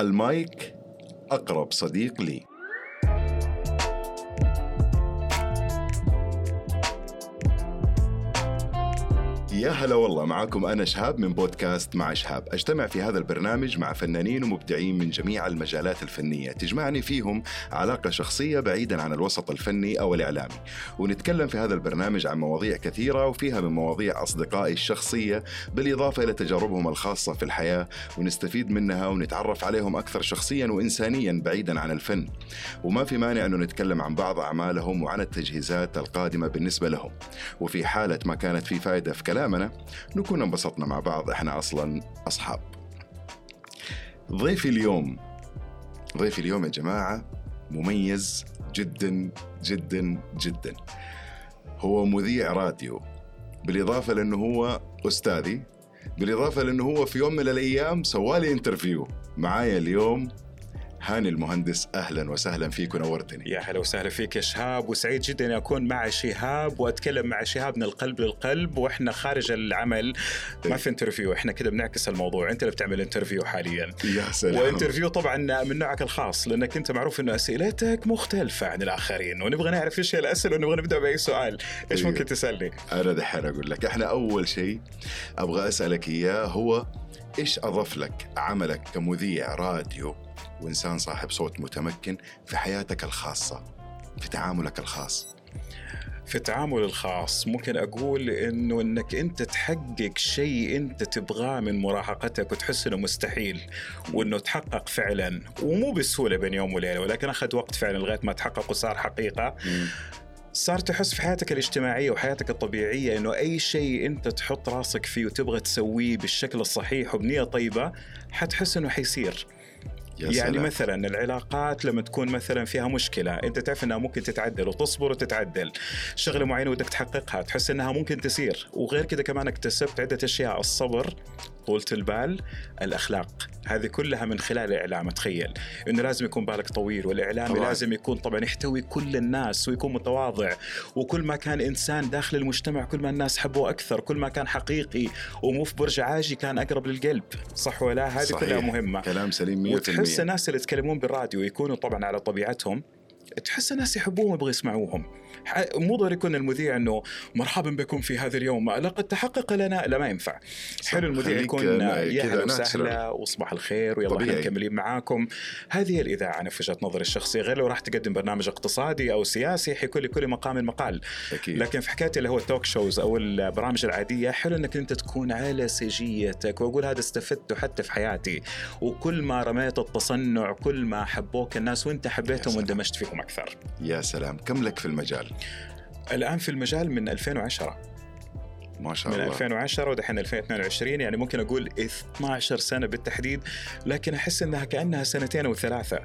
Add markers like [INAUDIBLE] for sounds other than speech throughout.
المايك أقرب صديق لي. يا هلا والله معكم أنا شهاب من بودكاست مع شهاب. أجتمع في هذا البرنامج مع فنانين ومبدعين من جميع المجالات الفنية. تجمعني فيهم علاقة شخصية بعيدا عن الوسط الفني أو الإعلامي. ونتكلم في هذا البرنامج عن مواضيع كثيرة وفيها من مواضيع أصدقائي الشخصية بالإضافة إلى تجاربهم الخاصة في الحياة. ونستفيد منها ونتعرف عليهم أكثر شخصيا وإنسانيا بعيدا عن الفن. وما في مانع أنه نتكلم عن بعض أعمالهم وعن التجهيزات القادمة بالنسبة لهم. وفي حالة ما كانت في فائدة في كلام كلامنا نكون انبسطنا مع بعض إحنا أصلا أصحاب. ضيفي اليوم ضيفي اليوم يا جماعة مميز جدا جدا جدا. هو مذيع راديو بالإضافة لأنه هو أستاذي بالإضافة لأنه هو في يوم من الأيام سوالي interview معايا اليوم هاني المهندس أهلا وسهلا فيك ونورتني. يا هلا وسهلا فيك يا شهاب وسعيد جدا اني أكون مع شهاب وأتكلم مع شهاب من القلب للقلب وإحنا خارج العمل ما في interview إحنا كده بنعكس الموضوع. أنت اللي بتعمل interview حاليا. يا سلام. و interview طبعا من نوعك الخاص لأنك أنت معروف إنه أسئلتك مختلفة عن الآخرين ونبغى نعرف إيش هي الأسئلة ونبغى نبدأ بأي سؤال. إيش ممكن تسألني؟ أنا دحين أقول لك إحنا أول شيء أبغى أسألك إياه هو إيش اضاف لك عملك كمذيع راديو؟ وإنسان صاحب صوت متمكن في حياتك الخاصة في تعاملك الخاص. في التعامل الخاص ممكن أقول إنه إنك أنت تحقق شيء أنت تبغاه من مراهقتك وتحس إنه مستحيل وإنه تحقق فعلا. ومو بسهولة بين يوم وليلة ولكن اخذ وقت فعلا لغاية ما تحقق وصار حقيقة. صار تحس في حياتك الاجتماعية وحياتك الطبيعية إنه أي شيء أنت تحط راسك فيه وتبغى تسويه بالشكل الصحيح وبنية طيبة حتحس إنه حيصير. يعني سلام. مثلا العلاقات لما تكون مثلا فيها مشكلة أنت تعرف إنها ممكن تتعدل وتصبر وتتعدل شغلة معينة ودك تحققها تحس إنها ممكن تصير وغير كذا كمان اكتسبت عدة أشياء الصبر طولة البال الأخلاق. هذه كلها من خلال الإعلام تخيل. إنه لازم يكون بالك طويل والإعلامي طبعا. لازم يكون طبعا يحتوي كل الناس ويكون متواضع. وكل ما كان إنسان داخل المجتمع كل ما الناس حبوه أكثر كل ما كان حقيقي ومو في برج عاجي كان أقرب للقلب. صح ولا هذه كلها مهمة. كلام سليم 100% وتحس الناس اللي يتكلمون بالراديو يكونوا طبعا على طبيعتهم تحس الناس يحبوهم ويبغوا يسمعوهم. مو ضروري يكون المذيع إنه مرحبا بكم في هذا اليوم. لقد تحقق لنا لا ما ينفع. حلو المذيع يكون يا أهلا وسهلا وصباح الخير ويلا إحنا مكملين معاكم. هذه الإذاعة أنا في وجهه نظري الشخصيه غير لو راح تقدم برنامج اقتصادي أو سياسي حيكون لكل مقام مقال. أكيد. لكن في حكاية اللي هو التوك شوز أو البرامج العادية حلو إنك أنت تكون على سجيتك وأقول هذا استفدته حتى في حياتي. وكل ما رميت التصنع كل ما حبوك الناس وإنت حبيتهم واندمجت فيهم أكثر. يا سلام. كم لك في المجال. الآن في المجال من 2010 ما شاء الله. من 2010 ودحين 2022 يعني ممكن أقول 12 سنة بالتحديد لكن أحس إنها كأنها سنتين أو ثلاثة.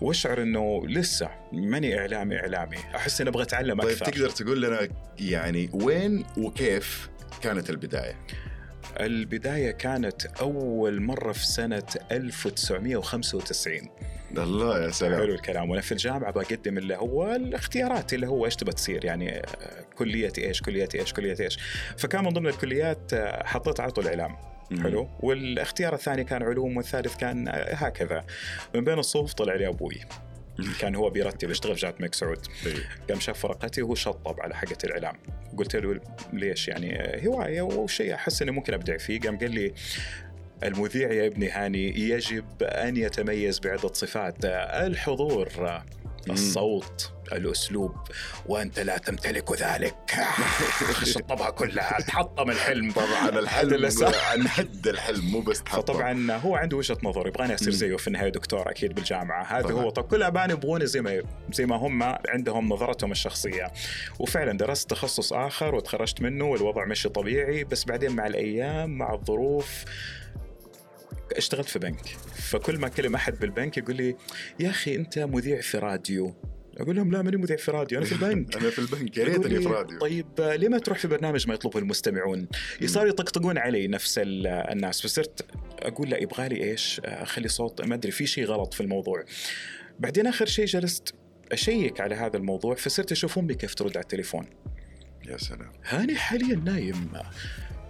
وأشعر إنه لسه ماني إعلامي إعلامي. أحس إني أبغى أتعلم طيب أكثر. طيب تقدر تقول لنا يعني وين وكيف كانت البداية؟ البداية كانت أول مرة في سنة 1995 الله يا سلام. حلو الكلام. وأنا في الجامعة بقدم اللي هو الاختيارات اللي هو إيش تبى تصير؟ يعني آه، كليتي إيش كليتي إيش كليتي إيش. فكان من ضمن الكليات آه، حطيت على طول إعلام. حلو. والاختيار الثاني كان علوم والثالث كان آه، هكذا. من بين الصفوف طلع لي أبوي. كان هو بيرتب يشتغل في جامعة الملك سعود. قام شاف ورقتي وهو شطب على حقة الإعلام. قلت له ليش يعني هواية وشيء أحس إني ممكن أبدع فيه. قام قال لي المذيع يا ابني هاني يجب أن يتميز بعدة صفات. الحضور الصوت الأسلوب وأنت لا تمتلك ذلك. [LAUGHS] شطبها كلها تحطم الحلم. طبعا [LAUGHS] الحلم عن حد الحلم مو بس تحطم. فطبعا هو عنده وجهة نظر يبغاني اصير زيه في النهاية دكتور أكيد بالجامعة. هذا هو. طب كل اباني يبغوني زي ما زي ما هم عندهم نظرتهم الشخصية. وفعلا درست تخصص آخر وتخرجت منه والوضع مشي طبيعي بس بعدين مع الأيام مع الظروف اشتغلت في بنك. فكل ما أكلم أحد بالبنك يقول لي يا أخي أنت مذيع في راديو. أقول لهم لا ماني مذيع في راديو أنا في البنك. [LAUGHS] أنا في البنك يا ريتني في راديو. طيب ليه ما تروح في برنامج ما يطلبه المستمعون؟ صاروا يطقطقون علي نفس الناس. فصرت أقول لا يبغى لي إيش؟ أخلي صوت ما أدري في شيء غلط في الموضوع. بعدين آخر شيء جلست أشيك على هذا الموضوع فصرت أشوف امي كيف ترد على التليفون. يا سلام. هاني حاليا نايم.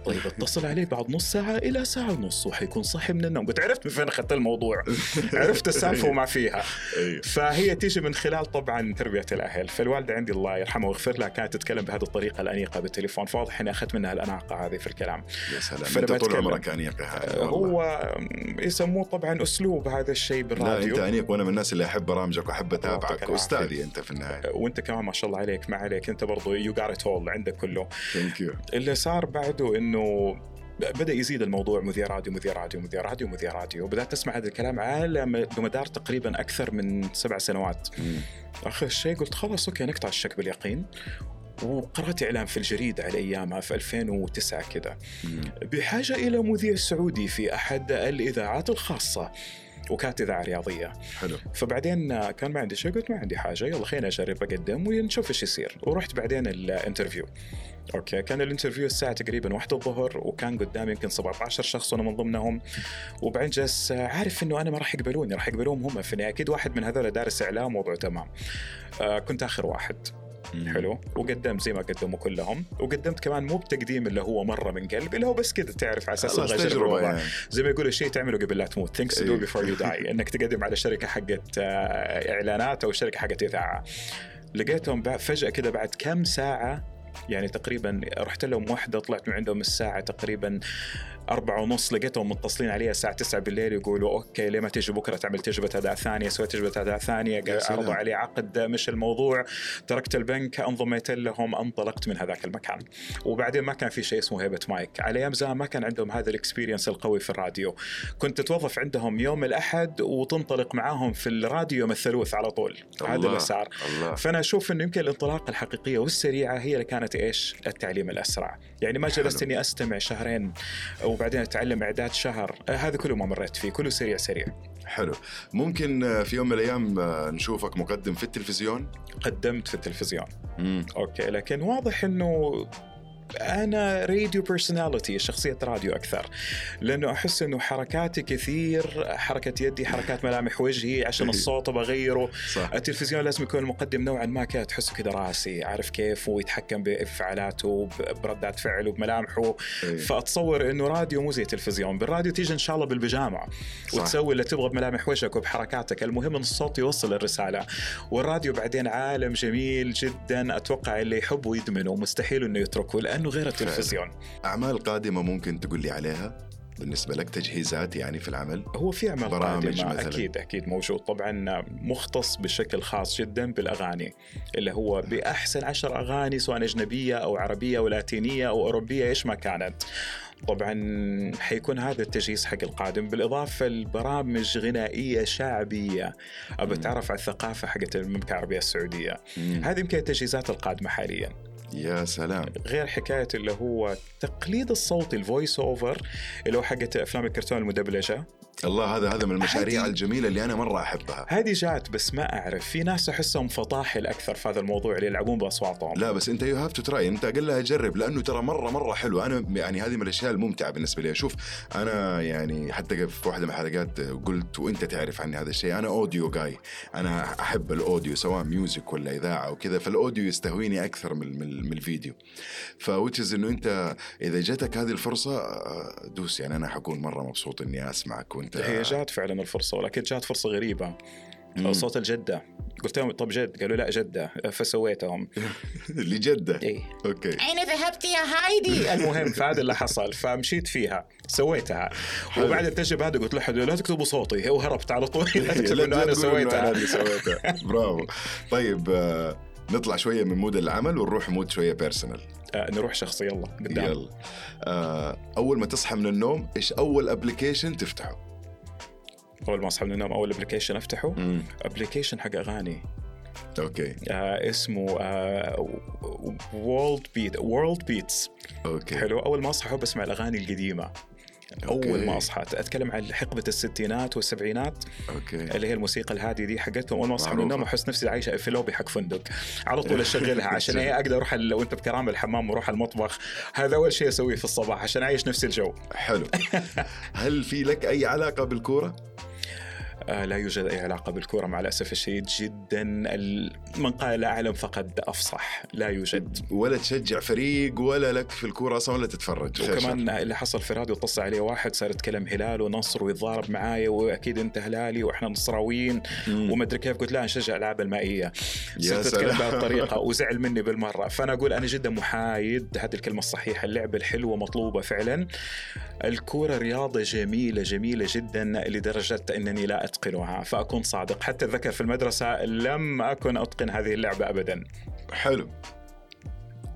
طيب اتصل عليه بعد نص ساعة إلى ساعة ونص وحيكون صاحي من النوم. قلت عرفت من فين أخذت الموضوع؟ [LAUGHS] عرفت السالفه وما فيها. أيوه. فهي تيجي من خلال طبعا تربية الأهل. فالوالدة عندي الله يرحمها ويغفر لها كانت تتكلم بهذه الطريقة الأنيقة بالتليفون. فواضح إني أخذت منها الأناقة هذه في الكلام. يا سلام. أنت طول عمرك أنيق. هو يسموه طبعا أسلوب هذا الشيء لا أنت بالراديو أنيق وأنا من الناس اللي أحب برامجك وأحب أتابعك. استاذي أنت في النهاية. وأنت كمان ما شاء الله عليك ما عليك. أنت برضو يو جارت هول عندك كله. Thank you اللي صار بعده إنه بدأ يزيد الموضوع مذيع راديو مذيع راديو مذيع راديو مذيع راديو بدات اسمع هذا الكلام على بمدار تقريبا أكثر من سبع سنوات. اخر شيء قلت خلاص okay نقطع الشك باليقين. وقرأت إعلان في الجريدة على أيامها في 2009 كذا بحاجة إلى مذيع سعودي في أحد الإذاعات الخاصة. وكانت إذاعة رياضية. حلو. فبعدين كان ما عندي شيء قلت ما عندي حاجة يلا خليني أجرب أقدم ونشوف إيش يصير. ورحت بعدين ال interview. okay كان ال interview الساعة تقريبا واحدة الظهر وكان قدامي يمكن 17 شخص وأنا من ضمنهم. وبعدين جلس عارف إنه أنا ما راح يقبلوني راح يقبلوهم هم النهاية. أكيد واحد من هذول دارس إعلام وضعه تمام. آه كنت آخر واحد. حلو. وقدمت زي ما قدموا كلهم. وقدمت كمان مو بتقديم اللي هو مرة من قلب اللي هو بس كذا تعرف على أساس أجرب تجربة. يعني. زي ما يقولوا شيء تعمله قبل لا تموت. To do إيه. before you die. [LAUGHS] إنك تقدم على شركة حقت آه، إعلانات أو شركة حقت إذاعة. لقيتهم فجأة كذا بعد كم ساعة يعني تقريبا رحت لهم واحدة طلعت من عندهم الساعة تقريبا أربعة ونص لقيتهم متصلين علي الساعة 9 بالليل يقولوا okay ليه ما تيجي بكرة؟ تعمل تجربة أداء ثانية سويت تجربة أداء ثانية يا سلام. عرضوا علي عقد مش الموضوع. تركت البنك انضميت لهم انطلقت من هذاك المكان. وبعدين ما كان في شيء اسمه هيبة مايك. على أيام زمان ما كان عندهم هذا ال experience القوي في الراديو. كنت تتوظف عندهم يوم الأحد وتنطلق معاهم في الراديو يوم الثلوث على طول. هذا الله. اللي صار الله. فأنا أشوف إنه يمكن الانطلاقة الحقيقية والسريعة هي اللي كانت إيش؟ التعليم الأسرع، يعني ما جلست. إني أستمع شهرين وبعدين أتعلم إعداد شهر، آه، هذا كله ما مريت فيه، كله سريع سريع. حلو ممكن آه، في يوم من الأيام آه، نشوفك مقدم في التلفزيون قدمت في التلفزيون، مم. okay لكن واضح إنه أنا radio personality شخصية راديو أكثر. لأنه أحس إنه حركاتي كثير حركة يدي حركات ملامح وجهي عشان الصوت أبغى أغيره. صح. التلفزيون لازم يكون المقدم نوعا ما كذا تحسه كذا راسي عارف كيف؟ ويتحكم بانفعالاته بردات فعله بملامحه. إيه. فأتصور إنه راديو مو زي تلفزيون بالراديو تيجي إن شاء الله بالبيجامة. وتسوي اللي تبغى بملامح وجهك وبحركاتك. المهم إن الصوت يوصل الرسالة. والراديو بعدين عالم جميل جدا. أتوقع اللي يحبه يدمنه. مستحيل إنه يتركه. لأنه غير التلفزيون. أعمال قادمة ممكن تقول لي عليها؟ بالنسبة لك تجهيزات يعني في العمل؟ هو في برامج قادمة مثلاً. أكيد أكيد موجود. طبعا مختص بشكل خاص جدا بالأغاني اللي هو بأحسن عشر أغاني سواء أجنبية أو عربية أو لاتينية أو أوروبية إيش ما كانت. طبعا حيكون هذا التجهيز حق القادم. بالإضافة لبرامج غنائية شعبية. أبى أتعرف على الثقافة حقت المملكة العربية السعودية. مم. هذه يمكن التجهيزات القادمة حاليا. يا سلام. غير حكاية اللي هو تقليد الصوت ال voice over اللي هو حقت أفلام الكرتون المدبلجة. الله هذا هذا من المشاريع هذه- الجميلة اللي أنا مرة أحبها. هذه جات بس ما أعرف. في ناس أحسهم فطاحل أكثر في هذا الموضوع اللي يلعبون باصواتهم لا بس أنت you have to try أنت أقل لها جرب لأنه ترى مره مرة حلو أنا يعني هذه من الأشياء الممتعة بالنسبة لي. شوف أنا يعني حتى في واحدة من الحلقات قلت وأنت تعرف عني هذا الشيء أنا audio guy أنا أحب ال audio سواء music ولا إذاعة وكذا فال audio يستهويني أكثر من من, من الفيديو. ف which is إنه أنت إذا جاتك هذه الفرصة آه، دوس. يعني أنا حكون مرة مبسوط إني أسمعك وأنت هي جات فعلا الفرصة ولكن جات فرصة غريبة. مم. صوت الجدة. قلت لهم طب جد؟ قالوا لا جدة. فسويتهم. [LAUGHS] لجدة؟ اي okay. أين ذهبت يا هايدي؟ [LAUGHS] المهم فهذا اللي حصل. فمشيت فيها سويتها. وبعد التجربه هذه قلت لحد لا تكتبوا صوتي. وهربت على طول. [LAUGHS] لا تكتبوا إنه أنا سويتها. أنا اللي سويتها. برافو. طيب آه، نطلع شوية من mood العمل ونروح mood شوية personal آه نروح شخص يلا قدام. يلا. آه، أول ما تصحى من النوم إيش أول application تفتحه؟ أول ما أصحى من النوم أول application أفتحه. application حق أغاني. okay. آه اسمه World Beat World Beats okay. حلو. أول ما أصحى أحب أسمع الأغاني القديمة. okay. اول ما أصحى. أتكلم عن حقبة الستينات والسبعينات. okay. اللي هي الموسيقى الهادية دي حقتهم. أول ما أصحى من. النوم أحس نفسي عايشة في لوبي حق فندق. على طول أشغلها [LAUGHS] عشان هي أقدر أروح ال- وأنت بكرامة الحمام وأروح المطبخ. هذا أول شيء أسويه في الصباح عشان أعيش نفس الجو. حلو. [LAUGHS] هل في لك أي علاقة بالكورة؟ لا يوجد أي علاقة بالكورة مع الأسف الشديد جدا. من قال لا أعلم فقد أفصح. لا يوجد. ولا تشجع فريق ولا لك في الكورة أصلا ولا تتفرج. وكمان اللي حصل في راديو اتصل عليه واحد صار يتكلم هلال ونصر ويتضارب معايا وأكيد أنت هلالي وإحنا نصراويين ومدري كيف. قلت لا نشجع الالعاب المائية. صرت أتكلم بهالطريقة [LAUGHS] وزعل مني بالمرة. فأنا أقول أنا جدا محايد. هذه الكلمة الصحيحة اللعبة الحلوة مطلوبة فعلا. الكورة رياضة جميلة جميلة جدا لدرجة أنني لا أتقنها فأكون صادق. حتى ذكر في المدرسة لم أكن أتقن هذه اللعبة ابدا. حلو.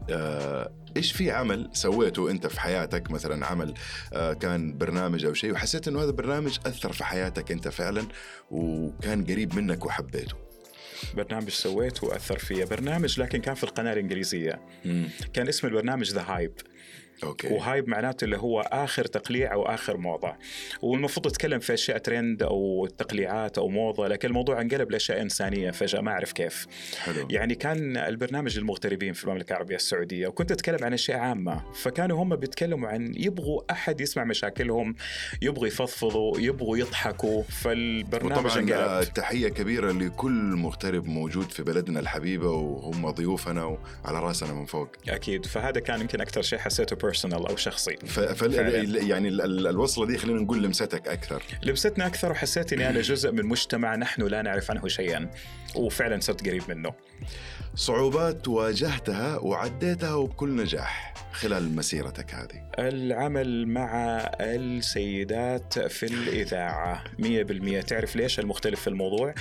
آه، إيش في عمل سويته أنت في حياتك؟ مثلا عمل آه، كان برنامج أو شيء وحسيت إنه هذا البرنامج أثر في حياتك أنت فعلا وكان قريب منك وحبيته. برنامج سويته وأثر فيا. برنامج لكن كان في القناة الإنجليزية. مم. كان اسم البرنامج ذا هايب okay. و hype معناته اللي هو آخر تقليع أو آخر موضه والمفروض تتكلم في أشياء ترند أو تقليعات أو موضة لكن الموضوع انقلب لأشياء إنسانية فجأة ما أعرف كيف. حلو. يعني كان البرنامج للمغتربين في المملكة العربية السعودية وكنت أتكلم عن أشياء عامة. فكانوا هم بيتكلموا عن يبغوا أحد يسمع مشاكلهم يبغوا يفضفضوا يبغوا يضحكوا فالبرنامج انقلب. تحية كبيرة لكل مغترب موجود في بلدنا الحبيبة وهم ضيوفنا وعلى رأسنا من فوق. أكيد. فهذا كان يمكن أكثر شيء حسيته personal أو شخصي. ف... ف... يعني الوصلة دي خلينا نقول لمستك أكثر. لمستنا أكثر وحسيت إني أنا [CLEARS THROAT] جزء من مجتمع نحن لا نعرف عنه شيئا. وفعلا صرت قريب منه. صعوبات واجهتها وعديتها وبكل نجاح. خلال مسيرتك هذه؟ العمل مع السيدات في الإذاعة. 100% تعرف ليش المختلف في الموضوع؟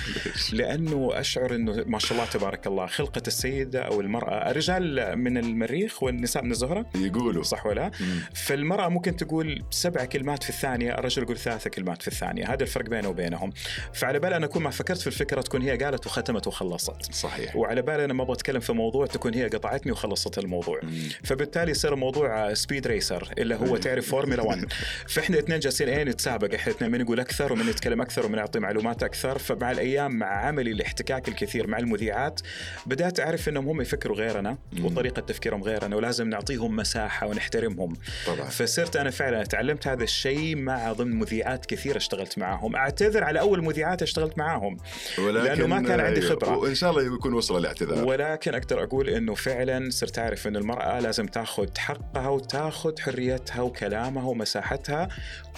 لأنه أشعر أنه ما شاء الله تبارك الله خلقة السيدة أو المرأة. الرجال من المريخ والنساء من الزهرة؟ يقولوا. صح ولا؟ فالمرأة ممكن تقول سبع كلمات في الثانية الرجل يقول ثلاثة كلمات في الثانية. هذا الفرق بينه وبينهم. فعلى بال أنا أكون ما فكرت في الفكرة تكون هي قالت وختمت وخلصت. صحيح. وعلى بالي أنا ما أبغى أتكلم في موضوع تكون هي قطعتني وخلصت الموضوع. مم. فبالتالي صار الموضوع speed racer اللي هو تعرف فورمولا 1 فإحنا اثنين جالسين إيه نتسابق. إحنا اثنين من يقول أكثر ومن يتكلم أكثر ومن يعطي معلومات أكثر. فمع الأيام مع عملي الاحتكاك الكثير مع المذيعات بدأت أعرف إنهم هم يفكروا غيرنا. وطريقة تفكيرهم غيرنا ولازم نعطيهم مساحة ونحترمهم. طبعا. فصرت أنا فعلا تعلمت هذا الشيء مع ضمن مذيعات كثير اشتغلت معاهم. أعتذر على أول مذيعات اشتغلت معاهم لأنه ما كان عندي خبرة. وإن شاء الله يكون وصل الاعتذار. ولكن أقدر أقول إنه فعلا صرت أعرف انه المرأة لازم تأخذ حقها وتاخذ حريتها وكلامها ومساحتها.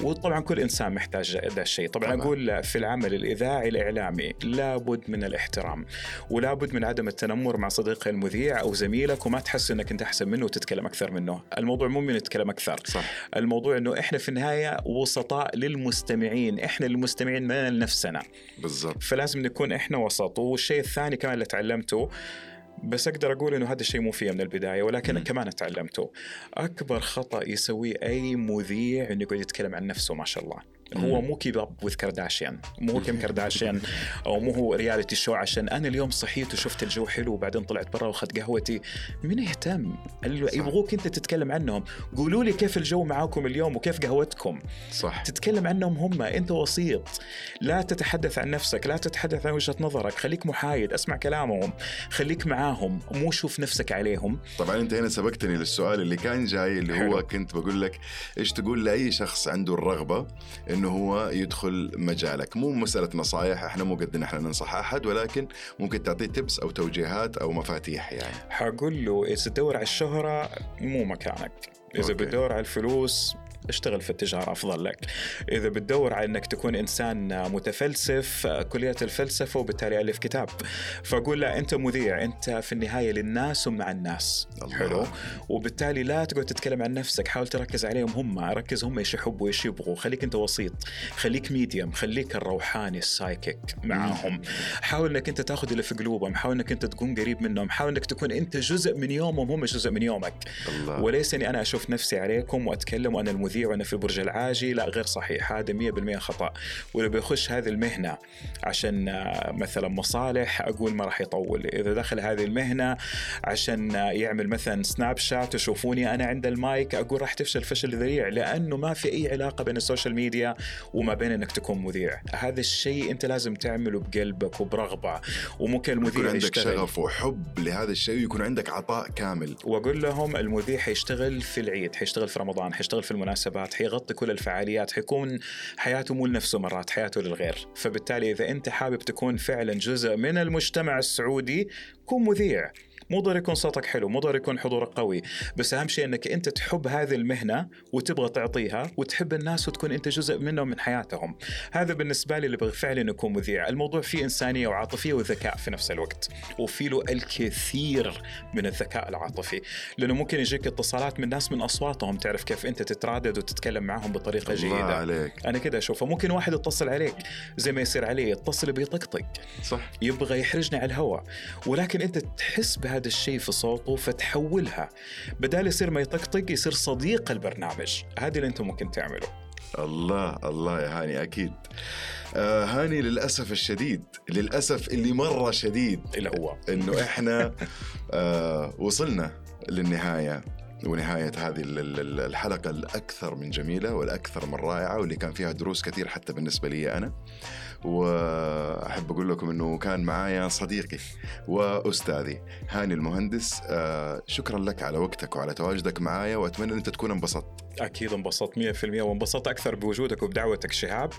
وطبعا كل إنسان محتاج هذا الشيء. طبعا طبعا. أقول في العمل الإذاعي الإعلامي لابد من الاحترام ولابد من عدم التنمر مع صديقك المذيع أو زميلك وما تحس إنك أنت أحسن منه وتتكلم أكثر منه. الموضوع مو من نتكلم أكثر. صح. الموضوع إنه إحنا في النهاية وسطاء للمستمعين. إحنا المستمعين ما لنفسنا. بالضبط. فلازم نكون إحنا وسط. والشيء الثاني كمان اللي تعلمته بس أقدر أقول إنه هذا الشيء مو فيه من البداية ولكن م. كمان تعلمته أكبر خطأ يسويه أي مذيع إنه يقعد يتكلم عن نفسه ما شاء الله هو مو keep up with Kardashian مو Kim Kardashian أو مو هو reality show عشان أنا اليوم صحيت وشفت الجو حلو وبعدين طلعت برا وأخذت قهوتي. مين يهتم؟ يبغوك أنت تتكلم عنهم. قولوا لي كيف الجو معاكم اليوم وكيف قهوتكم. صح. تتكلم عنهم هم. أنت وسيط. لا تتحدث عن نفسك. لا تتحدث عن وجهة نظرك. خليك محايد. أسمع كلامهم. خليك معاهم. مو شوف نفسك عليهم. طبعا أنت هنا سبقتني للسؤال اللي كان جاي اللي حلو. هو كنت بقول لك إيش تقول لأي شخص عنده الرغبة إنه هو يدخل مجالك. مو مسألة نصائح إحنا مو قد إحنا ننصح أحد ولكن ممكن تعطيه تبس أو توجيهات أو مفاتيح يعني. حقول له إذا تدور على الشهرة مو مكانك. إذا بتدور على الفلوس اشتغل في التجارة أفضل لك. إذا بتدور على أنك تكون إنسان متفلسف كلية الفلسفة وبالتالي ألف كتاب. فأقول لا أنت مذيع أنت في النهاية للناس ومع الناس. الله. حلو؟ وبالتالي لا تقعد تتكلم عن نفسك حاول تركز عليهم هم. ركز هم إيش يحبوا إيش يبغوا. خليك أنت وسيط. خليك medium خليك الروحاني ال psychic معاهم. حاول إنك أنت تاخذ اللي في قلوبهم. حاول إنك أنت تكون قريب منهم. حاول إنك تكون أنت جزء من يومهم هم جزء من يومك. الله. وليس إني أنا أشوف نفسي عليكم وأتكلم وأنا المذيع. المذيع وأنا في برج العاجي لا غير صحيح. هذا 100% خطأ. واللي بيخش هذه المهنة عشان مثلا مصالح أقول ما راح يطول. إذا دخل هذه المهنة عشان يعمل مثلا Snapchat وشوفوني أنا عند المايك أقول راح تفشل فشل ذريع لأنه ما في أي علاقة بين ال social media وما بين إنك تكون مذيع. هذا الشيء أنت لازم تعمله بقلبك وبرغبة وممكن المذيع يكون عندك يشتغل. شغف وحب لهذا الشيء ويكون عندك عطاء كامل. وأقول لهم المذيع حيشتغل في العيد حيشتغل في رمضان حيشتغل في المناسبة المناسبات حيغطي كل الفعاليات حيكون حياته مو لنفسه مرات حياته للغير. فبالتالي إذا أنت حابب تكون فعلا جزء من المجتمع السعودي كن مذيع. مو ضروري يكون صوتك حلو مو ضروري يكون حضورك قوي بس أهم شيء إنك أنت تحب هذه المهنة وتبغى تعطيها وتحب الناس وتكون أنت جزء منهم من حياتهم. هذا بالنسبة لي اللي بغي فعلا يكون مذيع. الموضوع فيه إنسانية وعاطفية وذكاء في نفس الوقت وفي له الكثير من الذكاء العاطفي لأنه ممكن يجيك اتصالات من ناس من أصواتهم تعرف كيف أنت تترادد وتتكلم معهم بطريقة الله جيدة. عليك. أنا كده أشوفه. ممكن واحد يتصل عليك زي ما يصير علي يتصل بيطقطق. صح. يبغى يحرجني على الهواء. ولكن أنت تحس بهذا الشيء في صوته فتحولها. بدال يصير ما يطقطق يصير صديق البرنامج. هذا اللي أنتم ممكن تعملوا. الله الله يا هاني أكيد. آه هاني للأسف الشديد للأسف اللي مرة شديد اللي هو. إنه إحنا آه وصلنا للنهاية ونهاية هذه ال- ال- الحلقة الأكثر من جميلة والأكثر من رائعة واللي كان فيها دروس كثير حتى بالنسبة لي أنا. وأحب أقول لكم أنه كان معايا صديقي وأستاذي هاني المهندس. آه شكرا لك على وقتك وعلى تواجدك معايا وأتمنى أن أنت تكون انبسطت. أكيد انبسطت 100% وانبسطت أكثر بوجودك وبدعوتك شهاب.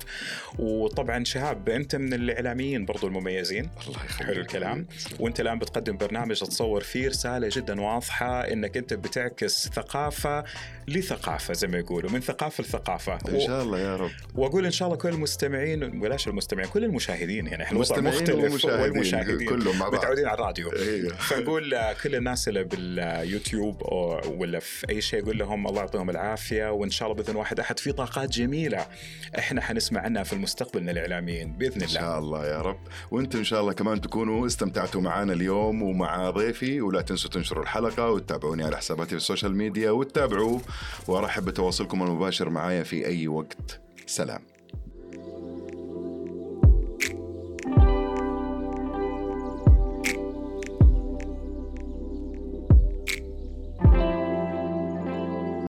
وطبعا شهاب أنت من الإعلاميين برضو المميزين. الله يخليك. حلو الكلام. وأنت الآن بتقدم برنامج تصور فيه رساله جدا واضحة إنك أنت بتعكس ثقافة لثقافة زي ما يقولوا من ثقافة لثقافة. إن شاء الله يا رب. وأقول إن شاء الله كل المستمعين بلاش المستمعين كل المشاهدين يعني إحنا المستمعين مختلف والمشاهدين والمشاهدين كلهم مع بعض. متعودين على الراديو. إيه. فنقول كل الناس اللي باليوتيوب أو ولا في أي شيء أقول لهم الله يعطيهم العافية وإن شاء الله بإذن واحد أحد في طاقات جميلة إحنا حنسمع عنها في المستقبل من الإعلاميين بإذن إن الله شاء الله يا رب. وإنتم إن شاء الله كمان تكونوا استمتعتوا معنا اليوم ومع ضيفي ولا تنسوا تنشروا الحلقة وتتابعوني على حساباتي في ال social media وتتابعوا وأرحب بتواصلكم المباشر معايا في أي وقت. سلام.